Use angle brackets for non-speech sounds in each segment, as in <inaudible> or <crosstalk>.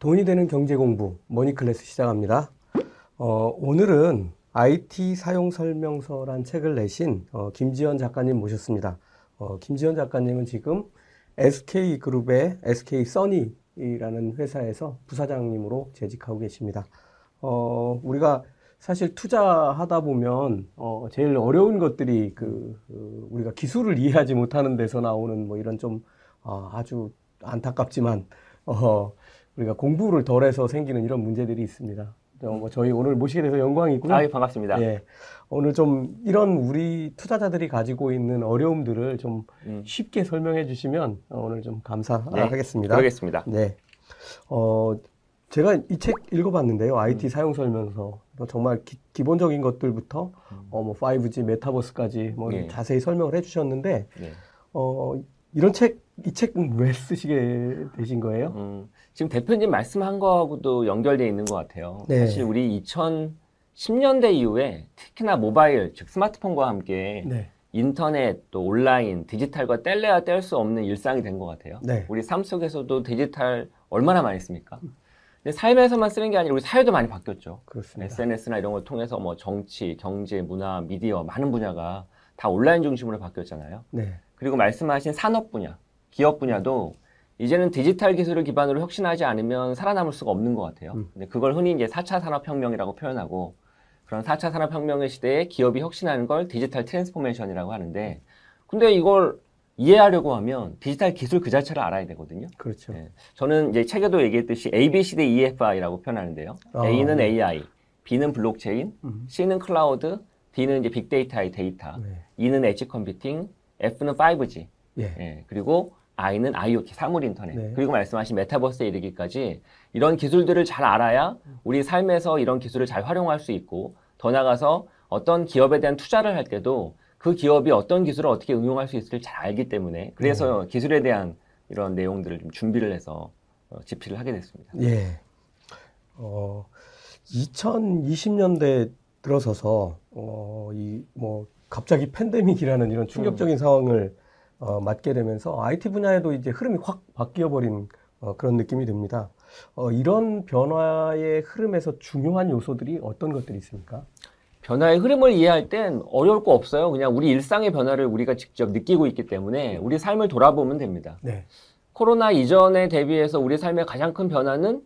돈이 되는 경제 공부 머니클래스 시작합니다. 어, 오늘은 IT 사용 설명서란 책을 내신 어, 김지현 작가님 모셨습니다. 어, 김지현 작가님은 지금 SK 그룹의 SK 써니라는 회사에서 부사장님으로 재직하고 계십니다. 어, 우리가 사실 투자하다 보면 어, 제일 어려운 것들이 그, 그 우리가 기술을 이해하지 못하는 데서 나오는 뭐 이런 좀 어, 아주 안타깝지만 어, 우리가 공부를 덜해서 생기는 이런 문제들이 있습니다. 어, 뭐 저희 오늘 모시게 돼서 영광이고요. 아유 반갑습니다. 예, 오늘 좀 이런 우리 투자자들이 가지고 있는 어려움들을 좀 음. 쉽게 설명해 주시면 어, 오늘 좀 네, 감사하겠습니다. 그러겠습니다. 네. 어, 제가 이 책 읽어봤는데요. IT 사용 설명서. 뭐 정말 기, 본적인 것들부터 어, 뭐 5G, 메타버스까지 뭐 예. 자세히 설명을 해 주셨는데, 네. 어, 이런 책, 이 책은 왜 쓰시게 되신 거예요? 음, 지금 대표님 말씀한 거하고도 연결돼 있는 것 같아요. 네. 사실 우리 2010년대 이후에 특히나 모바일 즉 스마트폰과 함께 네. 인터넷 또 온라인 디지털과 뗄래야 뗄 수 없는 일상이 된 것 같아요. 네. 우리 삶 속에서도 디지털 얼마나 많이 씁니까? 근데 삶에서만 쓰는 게 아니라 우리 사회도 많이 바뀌었죠. 그렇습니다. SNS나 이런 걸 통해서 뭐 정치, 경제, 문화, 미디어 많은 분야가 다 온라인 중심으로 바뀌었잖아요. 네. 그리고 말씀하신 산업 분야, 기업 분야도 이제는 디지털 기술을 기반으로 혁신하지 않으면 살아남을 수가 없는 것 같아요. 음. 근데 그걸 흔히 이제 4차 산업혁명이라고 표현하고 그런 4차 산업혁명의 시대에 기업이 혁신하는 걸 digital transformation이라고 하는데 근데 이걸 이해하려고 하면 디지털 기술 그 자체를 알아야 되거든요. 그렇죠. 네. 저는 이제 책에도 얘기했듯이 A, B, C, D, E, F, I라고 표현하는데요. 아, A는 네. AI, B는 blockchain, 음. C는 cloud, D는 이제 big data의 데이터, 네. E는 edge computing, F는 5G, 예. 예, 그리고 I는 IoT, 사물 인터넷, 네. 그리고 말씀하신 metaverse에 이르기까지 이런 기술들을 잘 알아야 우리 삶에서 이런 기술을 잘 활용할 수 있고 더 나아가서 어떤 기업에 대한 투자를 할 때도 그 기업이 어떤 기술을 어떻게 응용할 수 있을지 잘 알기 때문에 그래서 기술에 대한 이런 내용들을 좀 준비를 해서 어, 집필을 하게 됐습니다. 예. 어, 2020년대 들어서서, 어, 이, 뭐, 갑자기 팬데믹이라는 이런 충격적인 상황을, 어, 맞게 되면서 IT 분야에도 이제 흐름이 확 바뀌어 버린, 어, 그런 느낌이 듭니다. 어, 이런 변화의 흐름에서 중요한 요소들이 어떤 것들이 있습니까? 변화의 흐름을 이해할 땐 어려울 거 없어요. 그냥 우리 일상의 변화를 우리가 직접 느끼고 있기 때문에 우리 삶을 돌아보면 됩니다. 네. 코로나 이전에 대비해서 우리 삶의 가장 큰 변화는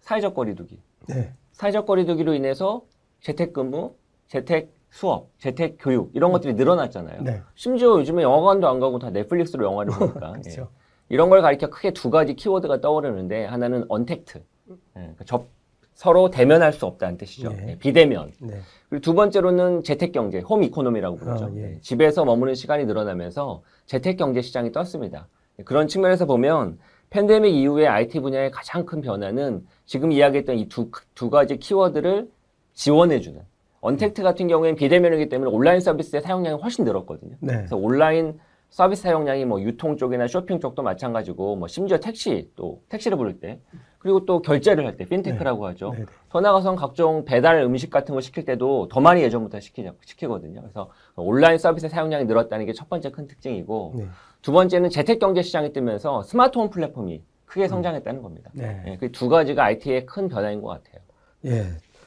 사회적 거리두기. 네. 사회적 거리두기로 인해서 재택근무, 재택 수업, 재택 교육 이런 것들이 늘어났잖아요. 네. 심지어 요즘에 영화관도 안 가고 다 넷플릭스로 영화를 <laughs> 보니까 그렇죠. 예. 이런 걸 가리켜 크게 두 가지 키워드가 떠오르는데 하나는 언택트, 예, 그러니까 접- 서로 대면할 수 없다는 뜻이죠. 예. 예, 비대면. 네. 그리고 두 번째로는 재택 경제, 홈 이코노미라고 부르죠. 아, 예. 예, 집에서 머무는 시간이 늘어나면서 재택 경제 시장이 떴습니다. 예, 그런 측면에서 보면 팬데믹 이후에 IT 분야의 가장 큰 변화는 지금 이야기했던 이 두 두 가지 키워드를 지원해주는 언택트 같은 경우에는 비대면이기 때문에 온라인 서비스의 사용량이 훨씬 늘었거든요. 네. 그래서 온라인 서비스 사용량이 뭐 유통 쪽이나 쇼핑 쪽도 마찬가지고 뭐 심지어 택시 또 택시를 부를 때 그리고 또 결제를 할 때 fintech라고 하죠. 네. 네. 더 나아가선 각종 배달 음식 같은 거 시킬 때도 더 많이 예전부터 시키, 시키거든요. 그래서 온라인 서비스 사용량이 늘었다는 게 첫 번째 큰 특징이고 네. 두 번째는 재택 경제 시장이 뜨면서 스마트홈 플랫폼이 크게 성장했다는 겁니다. 네. 예, 그두 가지가 IT의 큰 변화인 것 같아요. 예.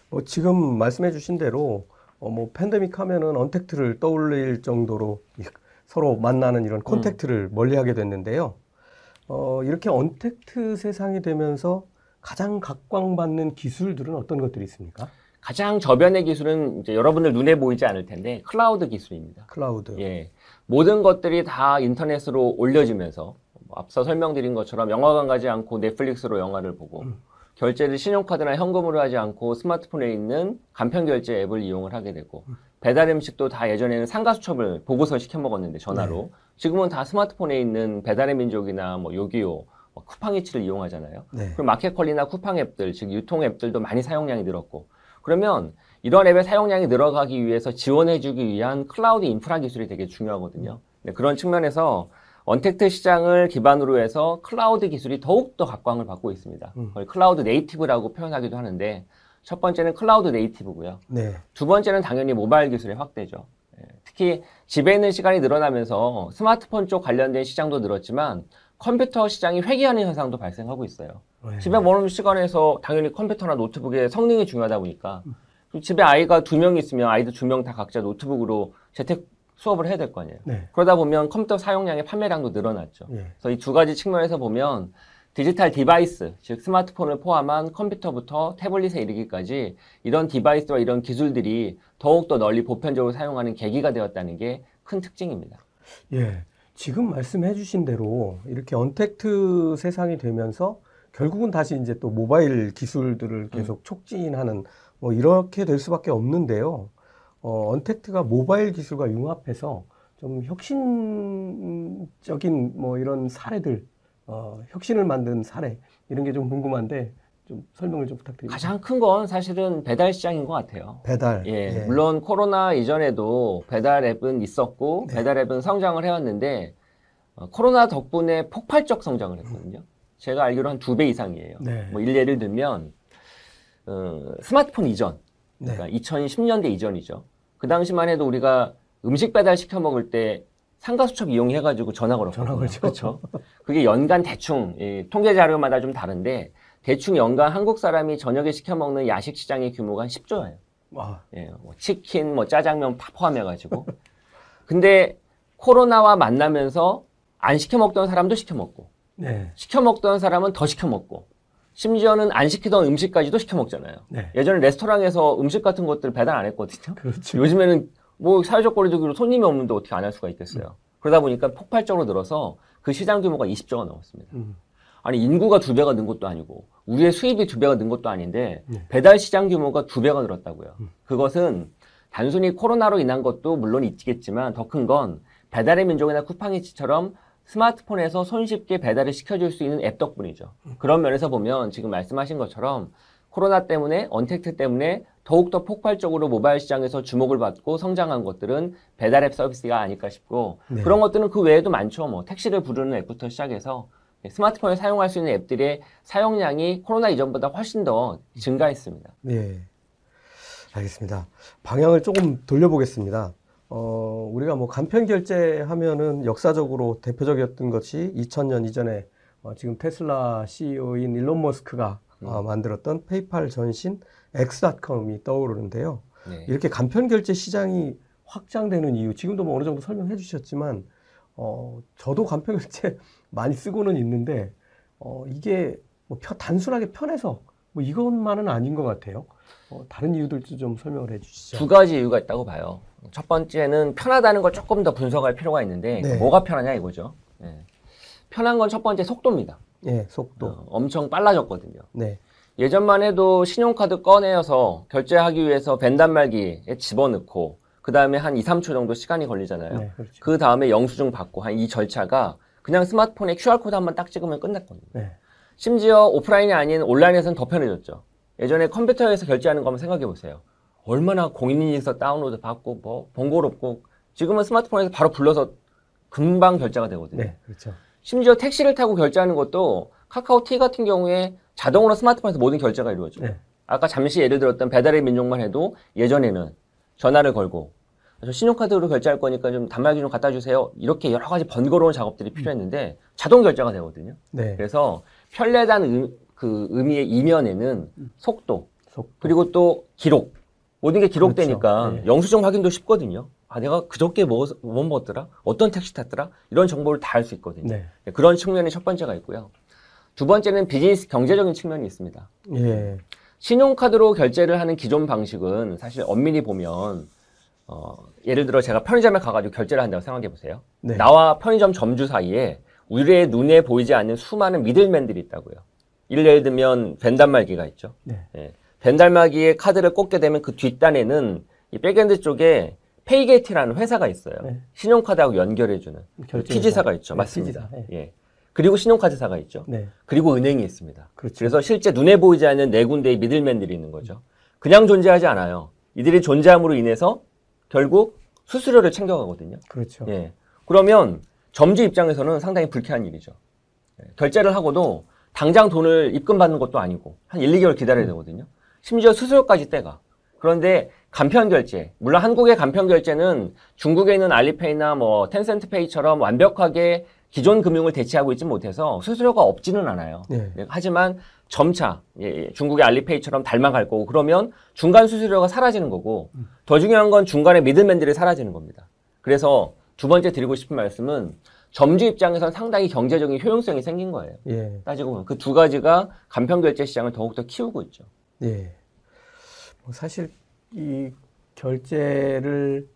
뭐 지금 말씀해 주신 대로 어, 뭐 팬데믹 하면은 언택트를 떠올릴 정도로 이- 서로 만나는 이런 콘택트를 멀리 하게 됐는데요. 어, 이렇게 언택트 세상이 되면서 가장 각광받는 기술들은 어떤 것들이 있습니까? 가장 저변의 기술은 이제 여러분들 눈에 보이지 않을 텐데 클라우드 기술입니다. 클라우드. 예. 모든 것들이 다 인터넷으로 올려지면서 뭐 앞서 설명드린 것처럼 영화관 가지 않고 넷플릭스로 영화를 보고 결제를 신용카드나 현금으로 하지 않고 스마트폰에 있는 간편 결제 앱을 이용을 하게 되고 배달 음식도 다 예전에는 상가수첩을 보고서 시켜 먹었는데 전화로 지금은 다 스마트폰에 있는 배달의 민족이나 뭐 요기요, 뭐 쿠팡이츠를 이용하잖아요. 네. 그리고 마켓컬리나 쿠팡 앱들, 즉 유통 앱들도 많이 사용량이 늘었고 그러면 이런 앱의 사용량이 늘어가기 위해서 지원해주기 위한 클라우드 인프라 기술이 되게 중요하거든요. 네, 그런 측면에서 언택트 시장을 기반으로 해서 클라우드 기술이 더욱더 각광을 받고 있습니다. 음. 그걸 cloud native라고 표현하기도 하는데 첫 번째는 cloud native고요. 네. 두 번째는 당연히 모바일 기술의 확대죠. 예, 특히 집에 있는 시간이 늘어나면서 스마트폰 쪽 관련된 시장도 늘었지만 컴퓨터 시장이 회귀하는 현상도 발생하고 있어요. 네. 집에 머무는 시간에서 당연히 컴퓨터나 노트북의 성능이 중요하다 보니까 그리고 집에 아이가 두 명 있으면 아이들 두 명 다 각자 노트북으로 재택 수업을 해야 될 거 아니에요. 네. 그러다 보면 컴퓨터 사용량의 판매량도 늘어났죠. 예. 그래서 이 두 가지 측면에서 보면 digital device, 즉 스마트폰을 포함한 컴퓨터부터 태블릿에 이르기까지 이런 device와 이런 기술들이 더욱더 널리 보편적으로 사용하는 계기가 되었다는 게 큰 특징입니다. 예. 지금 말씀해 주신 대로 이렇게 언택트 세상이 되면서 결국은 다시 이제 또 모바일 기술들을 계속 촉진하는 뭐 이렇게 될 수밖에 없는데요. 어, 언택트가 모바일 기술과 융합해서 좀 혁신적인 뭐 이런 사례들, 어, 혁신을 만든 사례 이런 게 좀 궁금한데 좀 설명을 좀 부탁드립니다. 가장 큰 건 사실은 배달 시장인 것 같아요. 배달. 예, 물론 코로나 이전에도 배달 앱은 있었고 네. 배달 앱은 성장을 해왔는데 어, 코로나 덕분에 폭발적 성장을 했거든요. 제가 알기로 한 두 배 이상이에요. 네. 뭐 일례를 들면 어, 스마트폰 이전, 네. 그러니까 2010년대 이전이죠. 그 당시만 해도 우리가 음식 배달 시켜 먹을 때 상가수첩 이용해가지고 전화 걸었거든요. 전화 걸죠. 그렇죠. 그게 연간 대충 이 통계 자료마다 좀 다른데 대충 연간 한국 사람이 저녁에 시켜 먹는 야식 시장의 규모가 한 10조예요. 와, 예, 뭐 치킨, 뭐 짜장면 다 포함해가지고. 근데 코로나와 만나면서 안 시켜 먹던 사람도 시켜 먹고, 네. 시켜 먹던 사람은 더 시켜 먹고, 심지어는 안 시키던 음식까지도 시켜 먹잖아요. 네. 예전에 레스토랑에서 음식 같은 것들 배달 안 했거든요. 그렇죠. 요즘에는 뭐 사회적 거리두기로 손님이 없는데 어떻게 안 할 수가 있겠어요. 그러다 보니까 폭발적으로 늘어서 그 시장 규모가 20조가 넘었습니다. 음. 아니 인구가 두 배가 는 것도 아니고 우리의 수입이 두 배가 는 것도 아닌데 네. 배달 시장 규모가 두 배가 늘었다고요. 음. 그것은 단순히 코로나로 인한 것도 물론 있겠지만 더 큰 건 배달의 민족이나 쿠팡이츠처럼 스마트폰에서 손쉽게 배달을 시켜줄 수 있는 앱 덕분이죠. 그런 면에서 보면 지금 말씀하신 것처럼 코로나 때문에 언택트 때문에 더욱더 폭발적으로 모바일 시장에서 주목을 받고 성장한 것들은 배달 앱 서비스가 아닐까 싶고 네. 그런 것들은 그 외에도 많죠. 뭐 택시를 부르는 앱부터 시작해서 스마트폰에 사용할 수 있는 앱들의 사용량이 코로나 이전보다 훨씬 더 증가했습니다. 네. 알겠습니다. 방향을 조금 돌려보겠습니다. 어, 우리가 뭐 간편 결제 하면은 역사적으로 대표적이었던 것이 2000년 이전에 어, 지금 테슬라 CEO인 일론 머스크가 어, 만들었던 페이팔 전신 X.com이 떠오르는데요. 네. 이렇게 간편 결제 시장이 확장되는 이유, 지금도 뭐 어느 정도 설명해 주셨지만, 어, 저도 간편 결제 <laughs> 많이 쓰고는 있는데, 어, 이게 뭐 편- 단순하게 편해서 뭐 이것만은 아닌 것 같아요. 어, 다른 이유들도 좀 설명을 해 주시죠. 두 가지 이유가 있다고 봐요. 첫 번째는 편하다는 걸 조금 더 분석할 필요가 있는데 네. 뭐가 편하냐 이거죠. 네. 편한 건 첫 번째 속도입니다. 예, 속도. 어, 엄청 빨라졌거든요. 네. 예전만 해도 신용카드 꺼내어서 결제하기 위해서 벤 단말기에 집어넣고 그 다음에 한 2, 3초 정도 시간이 걸리잖아요. 네, 그렇죠. 그 다음에 영수증 받고 한 이 절차가 그냥 스마트폰에 QR코드 한 번 딱 찍으면 끝났거든요. 네. 심지어 오프라인이 아닌 온라인에서는 더 편해졌죠. 예전에 컴퓨터에서 결제하는 거 한번 생각해 보세요. 얼마나 공인인증서 다운로드 받고 뭐 번거롭고 지금은 스마트폰에서 바로 불러서 금방 결제가 되거든요. 네, 그렇죠. 심지어 택시를 타고 결제하는 것도 카카오티 같은 경우에 자동으로 스마트폰에서 모든 결제가 이루어져요. 네. 아까 잠시 예를 들었던 배달의 민족만 해도 예전에는 전화를 걸고 저 신용카드로 결제할 거니까 좀 단말기 좀 갖다 주세요. 이렇게 여러 가지 번거로운 작업들이 필요했는데 자동 결제가 되거든요. 네. 그래서 편리하다는 의, 그 의미의 이면에는 속도 속. 그리고 또 기록 모든 게 기록되니까 그렇죠. 네. 영수증 확인도 쉽거든요. 아 내가 그저께 뭐, 뭐 먹었더라? 어떤 택시 탔더라? 이런 정보를 다 알 수 있거든요. 네. 그런 측면이 첫 번째가 있고요. 두 번째는 비즈니스 경제적인 측면이 있습니다. 예. 신용카드로 결제를 하는 기존 방식은 사실 엄밀히 보면 어, 예를 들어 제가 편의점에 가가지고 결제를 한다고 생각해 보세요. 네. 나와 편의점 점주 사이에 우리의 눈에 보이지 않는 수많은 middleman들이 있다고요. 예를 들면 VAN단말기가 있죠. 네. 예. VAN단말기에 카드를 꽂게 되면 그 뒷단에는 이 back-end 쪽에 페이게이트라는 회사가 있어요. 네. 신용카드하고 연결해주는 PG사가 회사. 있죠. 네, 맞습니다. PG사. 예. 그리고 신용카드사가 있죠. 네. 그리고 은행이 있습니다. 그렇죠. 그래서 실제 눈에 보이지 않는 네 군데의 미들맨들이 있는 거죠. 그냥 존재하지 않아요. 이들이 존재함으로 인해서 결국 수수료를 챙겨가거든요. 그렇죠. 예. 그러면 점주 입장에서는 상당히 불쾌한 일이죠. 예. 결제를 하고도 당장 돈을 입금받는 것도 아니고 한 1, 2개월 기다려야 되거든요. 심지어 수수료까지 떼가. 그런데 간편 결제, 물론 한국의 간편 결제는 중국에 있는 알리페이나 뭐 텐센트페이처럼 완벽하게 기존 금융을 대체하고 있지 못해서 수수료가 없지는 않아요. 네. 네, 하지만 점차 예, 예, 중국의 알리페이처럼 닮아갈 거고 그러면 중간 수수료가 사라지는 거고 더 중요한 건 중간에 미들맨들이 사라지는 겁니다. 그래서 두 번째 드리고 싶은 말씀은 점주 입장에선 상당히 경제적인 효용성이 생긴 거예요. 예. 따지고 보면 그 두 가지가 간편 결제 시장을 더욱더 키우고 있죠. 예. 뭐 사실 이 결제를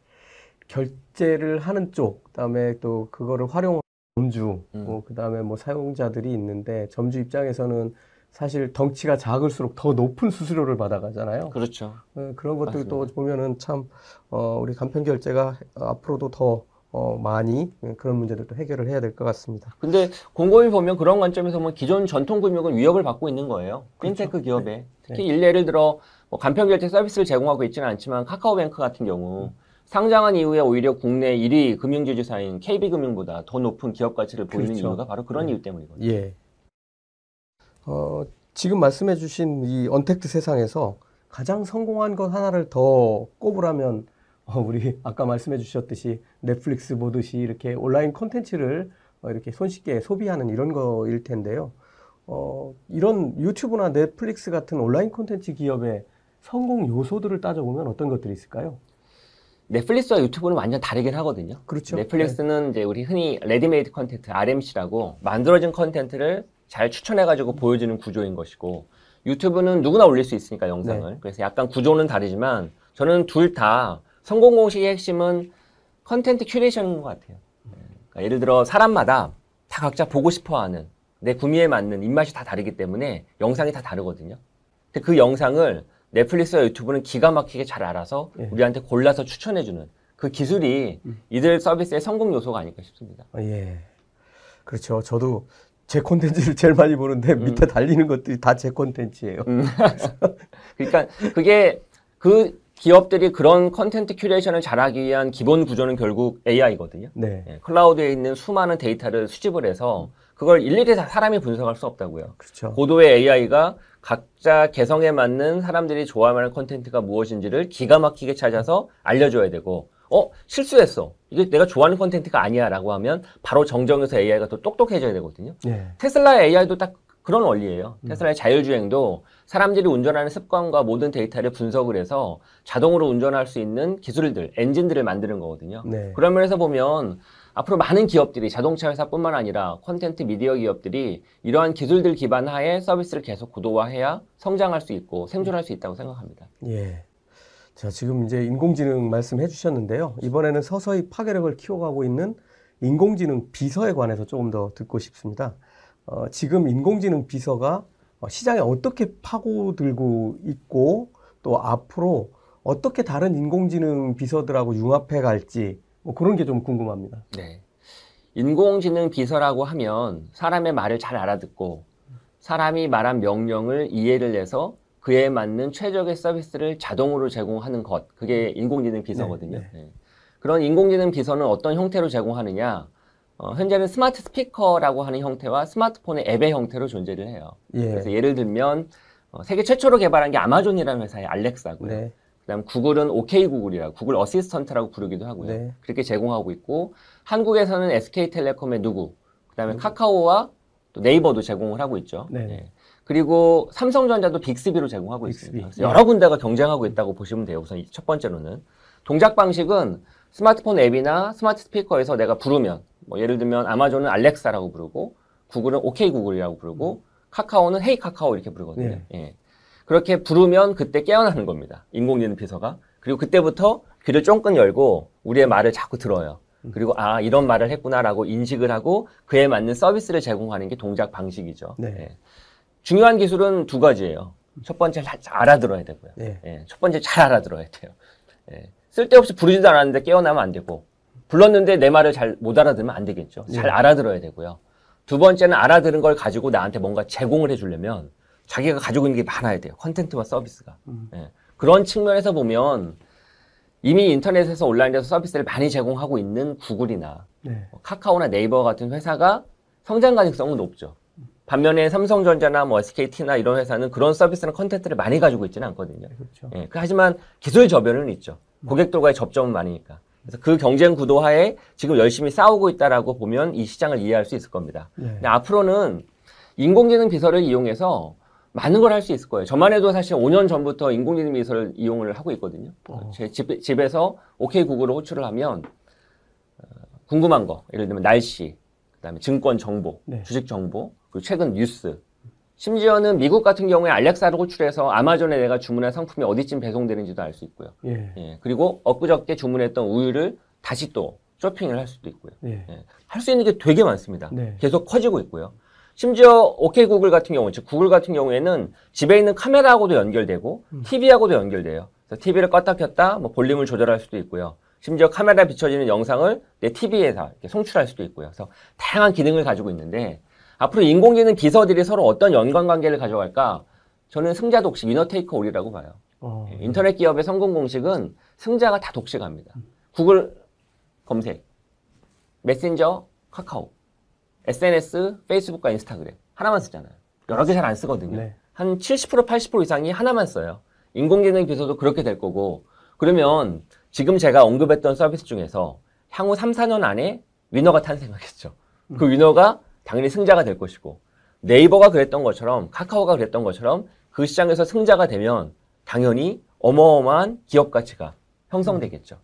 결제를 하는 쪽, 그다음에 또 그거를 활용하는 점주, 음. 뭐 그다음에 뭐 사용자들이 있는데 점주 입장에서는 사실 덩치가 작을수록 더 높은 수수료를 받아가잖아요. 그렇죠. 어, 그런 것들도 맞습니다. 보면은 참 어, 우리 간편 결제가 앞으로도 더 어, 많이 그런 문제들도 해결을 해야 될 것 같습니다. 근데 곰곰이 보면 그런 관점에서 보면 기존 전통 금융은 위협을 받고 있는 거예요. 핀테크 기업에. 특히 일 예를 들어 뭐 간편 결제 서비스를 제공하고 있지는 않지만 카카오뱅크 같은 경우 상장한 이후에 오히려 국내 1위 금융지주사인 KB금융보다 더 높은 기업 가치를 보이는 그렇죠. 이유가 바로 그런 네. 이유 때문이거든요. 예. 어, 지금 말씀해 주신 이 언택트 세상에서 가장 성공한 것 하나를 더 꼽으라면 어, 우리 아까 말씀해 주셨듯이 넷플릭스 보듯이 이렇게 온라인 콘텐츠를 어, 이렇게 손쉽게 소비하는 이런 거일 텐데요. 어, 이런 유튜브나 넷플릭스 같은 온라인 콘텐츠 기업의 성공 요소들을 따져보면 어떤 것들이 있을까요? 넷플릭스와 유튜브는 완전 다르긴 하거든요. 그렇죠. 넷플릭스는 이제 우리 흔히 ready-made content RMC라고 만들어진 컨텐츠를 잘 추천해가지고 보여주는 구조인 것이고 유튜브는 누구나 올릴 수 있으니까 영상을 그래서 약간 구조는 다르지만 저는 둘 다 성공 공식의 핵심은 content curation인 것 같아요. 그러니까 예를 들어 사람마다 다 각자 보고 싶어하는 내 구미에 맞는 입맛이 다 다르기 때문에 영상이 다 다르거든요. 근데 그 영상을 넷플릭스와 유튜브는 기가 막히게 잘 알아서 예. 우리한테 골라서 추천해주는 그 기술이 이들 서비스의 성공 요소가 아닐까 싶습니다. 어, 예. 그렇죠. 저도 제 콘텐츠를 제일 많이 보는데 밑에 달리는 것들이 다 제 콘텐츠예요. <laughs> 그러니까 그게 그 기업들이 그런 content curation을 잘하기 위한 기본 구조는 결국 AI거든요. 네. 예, cloud에 있는 수많은 데이터를 수집을 해서 그걸 일일이 다 사람이 분석할 수 없다고요. 그렇죠. 고도의 AI가 각자 개성에 맞는 사람들이 만한 컨텐츠가 무엇인지를 기가 막히게 찾아서 알려줘야 되고, 어, 실수했어. 이게 내가 좋아하는 컨텐츠가 아니야. 라고 하면 바로 정정해서 AI가 또 똑똑해져야 되거든요. 예. 테슬라의 AI도 딱 그런 원리예요. 테슬라의 자율주행도 사람들이 운전하는 습관과 모든 데이터를 분석을 해서 자동으로 운전할 수 있는 기술들, 엔진들을 만드는 거거든요. 네. 그런 면에서 보면 앞으로 많은 기업들이 자동차 회사뿐만 아니라 콘텐트 미디어 기업들이 이러한 기술들 기반 하에 서비스를 계속 고도화해야 성장할 수 있고 생존할 수 있다고 생각합니다. 예. 자, 지금 이제 인공지능 말씀해 주셨는데요. 이번에는 서서히 파괴력을 키워가고 있는 인공지능 비서에 관해서 조금 더 듣고 싶습니다. 어, 지금 인공지능 비서가 어, 시장에 어떻게 파고들고 있고 또 앞으로 어떻게 다른 인공지능 비서들하고 융합해 갈지 뭐 그런 게 좀 궁금합니다. 네. 인공지능 비서라고 하면 사람의 말을 잘 알아듣고 사람이 말한 명령을 이해를 해서 그에 맞는 최적의 서비스를 자동으로 제공하는 것. 그게 인공지능 비서거든요. 네, 네. 그런 인공지능 비서는 어떤 형태로 제공하느냐? 어, 현재는 스마트 스피커라고 하는 형태와 스마트폰의 앱의 형태로 존재를 해요. 예. 그래서 예를 들면 어, 세계 최초로 개발한 게 아마존이라는 회사의 알렉사고요. 네. 그다음 구글은 OK 구글이라고 구글 어시스턴트라고 부르기도 하고요. 네. 그렇게 제공하고 있고 한국에서는 SK텔레콤의 누구, 그다음에 누구. 카카오와 또 네이버도 제공을 하고 있죠. 네. 예. 그리고 삼성전자도 빅스비로 제공하고 빅스비. 있습니다. 예. 여러 군데가 경쟁하고 있다고 보시면 돼요. 우선 이 첫 번째로는 동작 방식은 스마트폰 앱이나 스마트 스피커에서 내가 부르면 뭐 예를 들면 아마존은 알렉사라고 부르고 구글은 OK 구글이라고 부르고 카카오는 헤이 카카오 이렇게 부르거든요. 네. 예. 그렇게 부르면 그때 깨어나는 겁니다. 인공지능 비서가. 그리고 그때부터 귀를 쫑긋 열고 우리의 말을 자꾸 들어요. 그리고 아 이런 말을 했구나라고 인식을 하고 그에 맞는 서비스를 제공하는 게 동작 방식이죠. 네. 예. 중요한 기술은 두 가지예요. 첫 번째 잘 알아들어야 되고요. 네. 예, 첫 번째 잘 알아들어야 돼요. 예. 쓸데없이 부르지도 않았는데 깨어나면 안 되고 불렀는데 내 말을 잘 못 알아들으면 안 되겠죠. 잘 네. 알아들어야 되고요. 두 번째는 알아들은 걸 가지고 나한테 뭔가 제공을 해주려면 자기가 가지고 있는 게 많아야 돼요. 컨텐츠와 서비스가. 음. 예. 그런 측면에서 보면 이미 인터넷에서 온라인에서 서비스를 많이 제공하고 있는 구글이나 네. 뭐 카카오나 네이버 같은 회사가 성장 가능성은 높죠. 반면에 삼성전자나 뭐 SKT나 이런 회사는 그런 서비스나 컨텐츠를 많이 가지고 있지는 않거든요. 그렇죠. 예, 그- 하지만 기술 저변은 있죠. 고객들과의 접점은 많으니까. 그래서 그 경쟁 구도하에 지금 열심히 싸우고 있다라고 보면 이 시장을 이해할 수 있을 겁니다. 네. 근데 앞으로는 인공지능 비서를 이용해서 많은 걸 할 수 있을 거예요. 저만 해도 사실 5년 전부터 인공지능 비서를 이용을 하고 있거든요. 어. 제 집, 집에서 OK 구글을 호출을 하면 어, 궁금한 거, 예를 들면 날씨, 그다음에 증권 정보, 네. 주식 정보, 그리고 최근 뉴스. 심지어는 미국 같은 경우에 알렉사를 호출해서 아마존에 내가 주문한 상품이 어디쯤 배송되는지도 알 수 있고요. 예. 예, 그리고 엊그저께 주문했던 우유를 다시 또 쇼핑을 할 수도 있고요. 예. 예, 할수 있는 게 되게 많습니다. 네. 계속 커지고 있고요. 심지어 OK 구글 같은 경우, 즉 구글 같은 경우에는 집에 있는 카메라하고도 연결되고 음. TV하고도 연결돼요. 그래서 TV를 껐다 켰다 뭐 볼륨을 조절할 수도 있고요. 심지어 카메라에 비춰지는 영상을 내 TV에서 송출할 수도 있고요. 그래서 다양한 기능을 가지고 있는데 앞으로 인공지능 비서들이 서로 어떤 연관관계를 가져갈까? 저는 승자 독식, 위너 테이크 올이라고 봐요. 어. 예, 인터넷 기업의 성공 공식은 승자가 다 독식합니다. 구글 검색, 메신저, 카카오, SNS, 페이스북과 인스타그램 하나만 쓰잖아요. 여러 개 잘 안 쓰거든요. 네. 한 70% 80% 이상이 하나만 써요. 인공지능 비서도 그렇게 될 거고 그러면 지금 제가 언급했던 서비스 중에서 향후 3, 4년 안에 위너가 탄생하겠죠. 그 위너가 당연히 승자가 될 것이고 네이버가 그랬던 것처럼 카카오가 그랬던 것처럼 그 시장에서 승자가 되면 당연히 어마어마한 기업 가치가 형성되겠죠.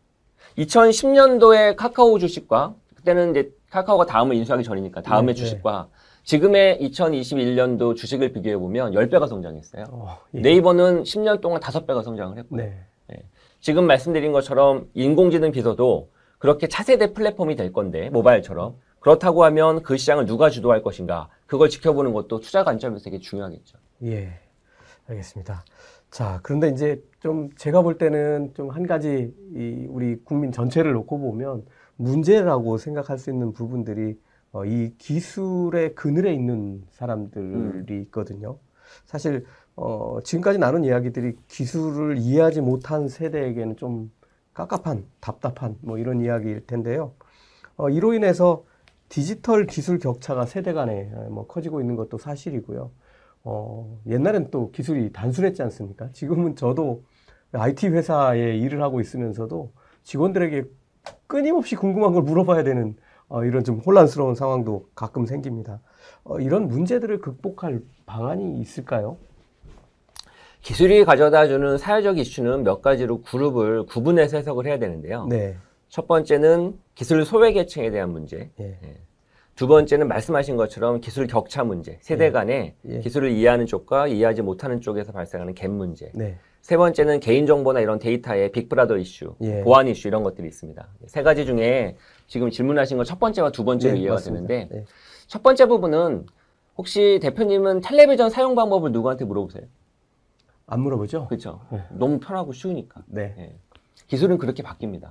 2010년도에 카카오 주식과 그때는 이제 카카오가 다음을 인수하기 전이니까 다음의 네, 주식과 지금의 2021년도 주식을 비교해 보면 10배가 성장했어요. 어, 예. 네이버는 10년 동안 5배가 성장을 했고요. 네. 지금 말씀드린 것처럼 인공지능 비서도 그렇게 차세대 플랫폼이 될 건데 모바일처럼 그렇다고 하면 그 시장을 누가 주도할 것인가 그걸 지켜보는 것도 투자 관점에서 되게 중요하겠죠. 예, 알겠습니다. 자, 그런데 이제 좀 제가 볼 때는 좀 한 가지 이 우리 국민 전체를 놓고 보면 문제라고 생각할 수 있는 부분들이 어, 이 기술의 그늘에 있는 사람들이 있거든요. 사실 어, 지금까지 나눈 이야기들이 기술을 이해하지 못한 세대에게는 좀 깝깝한, 답답한 뭐 이런 이야기일 텐데요. 어, 이로 인해서 디지털 기술 격차가 세대 간에 어, 뭐 커지고 있는 것도 사실이고요. 어, 옛날엔 또 기술이 단순했지 않습니까? 지금은 저도 IT 회사에 일을 하고 있으면서도 직원들에게 끊임없이 궁금한 걸 물어봐야 되는 어, 이런 좀 혼란스러운 상황도 가끔 생깁니다. 어, 이런 문제들을 극복할 방안이 있을까요? 기술이 가져다 주는 사회적 이슈는 몇 가지로 그룹을 구분해서 해석을 해야 되는데요. 네. 첫 번째는 기술 소외 계층에 대한 문제. 예. 두 번째는 말씀하신 것처럼 기술 격차 문제. 세대 간에 예. 기술을 이해하는 쪽과 이해하지 못하는 쪽에서 발생하는 갭 문제. 네. 세 번째는 개인정보나 이런 데이터의 빅브라더 이슈, 예. 보안 이슈 이런 것들이 있습니다. 세 가지 중에 지금 질문하신 건 첫 번째와 두 번째로 네, 이해가 맞습니다. 되는데 네. 첫 번째 부분은 혹시 대표님은 텔레비전 사용 방법을 누구한테 물어보세요? 안 물어보죠? 그렇죠. 네. 너무 편하고 쉬우니까. 네. 예. 기술은 그렇게 바뀝니다.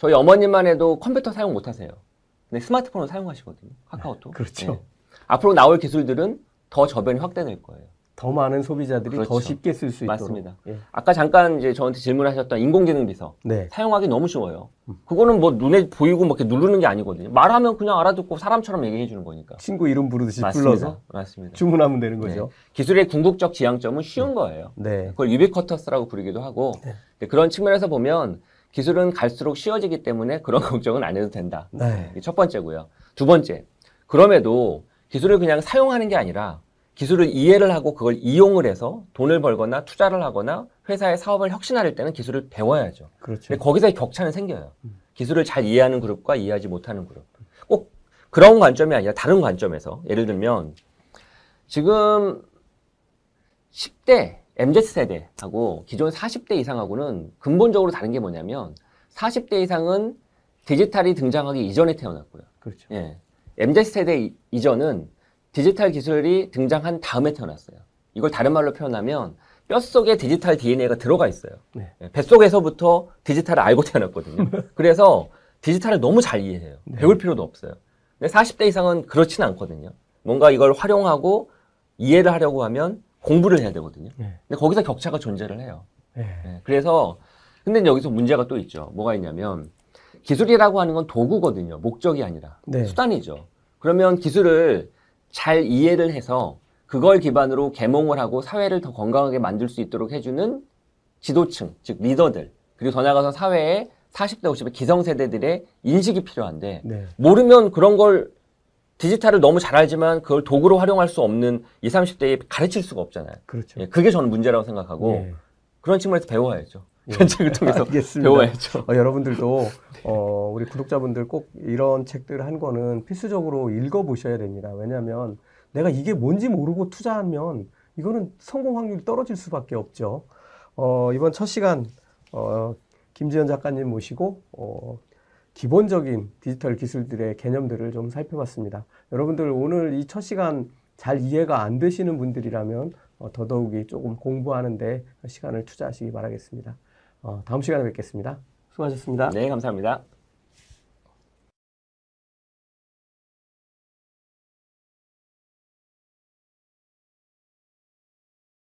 네. 저희 어머님만 해도 컴퓨터 사용 못 하세요. 근데 스마트폰을 사용하시거든요. 카카오톡. <laughs> 그렇죠. 예. 앞으로 나올 기술들은 더 저변이 확대될 거예요. 더 많은 소비자들이 더 그렇죠. 쉽게 쓸 수 있도록. 맞습니다. 예. 아까 잠깐 이제 저한테 질문하셨던 인공지능 비서. 네. 사용하기 너무 쉬워요. 그거는 뭐 눈에 보이고 뭐 이렇게 누르는 게 아니거든요. 말하면 그냥 알아듣고 사람처럼 얘기해 주는 거니까. 친구 이름 부르듯이 맞습니다. 불러서 맞습니다. 주문하면 되는 네. 거죠. 기술의 궁극적 지향점은 쉬운 거예요. 네. 그걸 유비쿼터스라고 부르기도 하고 네. 그런 측면에서 보면 기술은 갈수록 쉬워지기 때문에 그런 <laughs> 걱정은 안 해도 된다. 네. 첫 번째고요. 두 번째, 그럼에도 기술을 그냥 사용하는 게 아니라 기술을 이해를 하고 그걸 이용을 해서 돈을 벌거나 투자를 하거나 회사의 사업을 혁신할 때는 기술을 배워야죠. 그렇죠. 근데 거기서 격차는 생겨요. 기술을 잘 이해하는 그룹과 이해하지 못하는 그룹. 꼭 그런 관점이 아니라 다른 관점에서 예를 들면 지금 10대 MZ세대하고 기존 40대 이상하고는 근본적으로 다른 게 뭐냐면 40대 이상은 디지털이 등장하기 이전에 태어났고요. 그렇죠. 예. MZ세대 이- 이전은 디지털 기술이 등장한 다음에 태어났어요. 이걸 다른 말로 표현하면 뼛속에 디지털 DNA가 들어가 있어요. 네. 예, 뱃속에서부터 디지털을 알고 태어났거든요. <laughs> 그래서 디지털을 너무 잘 이해해요. 네. 배울 필요도 없어요. 근데 40대 이상은 그렇지는 않거든요. 뭔가 이걸 활용하고 이해를 하려고 하면 공부를 해야 되거든요. 네. 근데 거기서 격차가 존재를 해요. 네. 예, 그래서 근데 여기서 문제가 또 있죠. 뭐가 있냐면 기술이라고 하는 건 도구거든요. 목적이 아니라 네. 수단이죠. 그러면 기술을 잘 이해를 해서 그걸 기반으로 계몽을 하고 사회를 더 건강하게 만들 수 있도록 해주는 지도층, 즉 리더들, 그리고 더 나아가서 사회에 40대, 50대 기성세대들의 인식이 필요한데 네. 모르면 그런 걸 디지털을 너무 잘 알지만 그걸 도구로 활용할 수 없는 20, 30대에 가르칠 수가 없잖아요. 그렇죠. 예, 그게 저는 문제라고 생각하고 예. 그런 측면에서 배워야죠. 예. 전책을 통해서 알겠습니다. 배워야죠. 어, 여러분들도 <laughs> 어, 우리 구독자분들 꼭 이런 책들 한 거는 필수적으로 읽어보셔야 됩니다. 왜냐하면 내가 이게 뭔지 모르고 투자하면 이거는 성공 확률이 떨어질 수밖에 없죠. 어, 이번 첫 시간 어, 김지현 작가님 모시고 어, 기본적인 디지털 기술들의 개념들을 좀 살펴봤습니다. 여러분들 오늘 이 첫 시간 잘 이해가 안 되시는 분들이라면 어, 더더욱이 조금 공부하는데 시간을 투자하시기 바라겠습니다. 어, 다음 시간에 뵙겠습니다. 수고하셨습니다. 네, 감사합니다.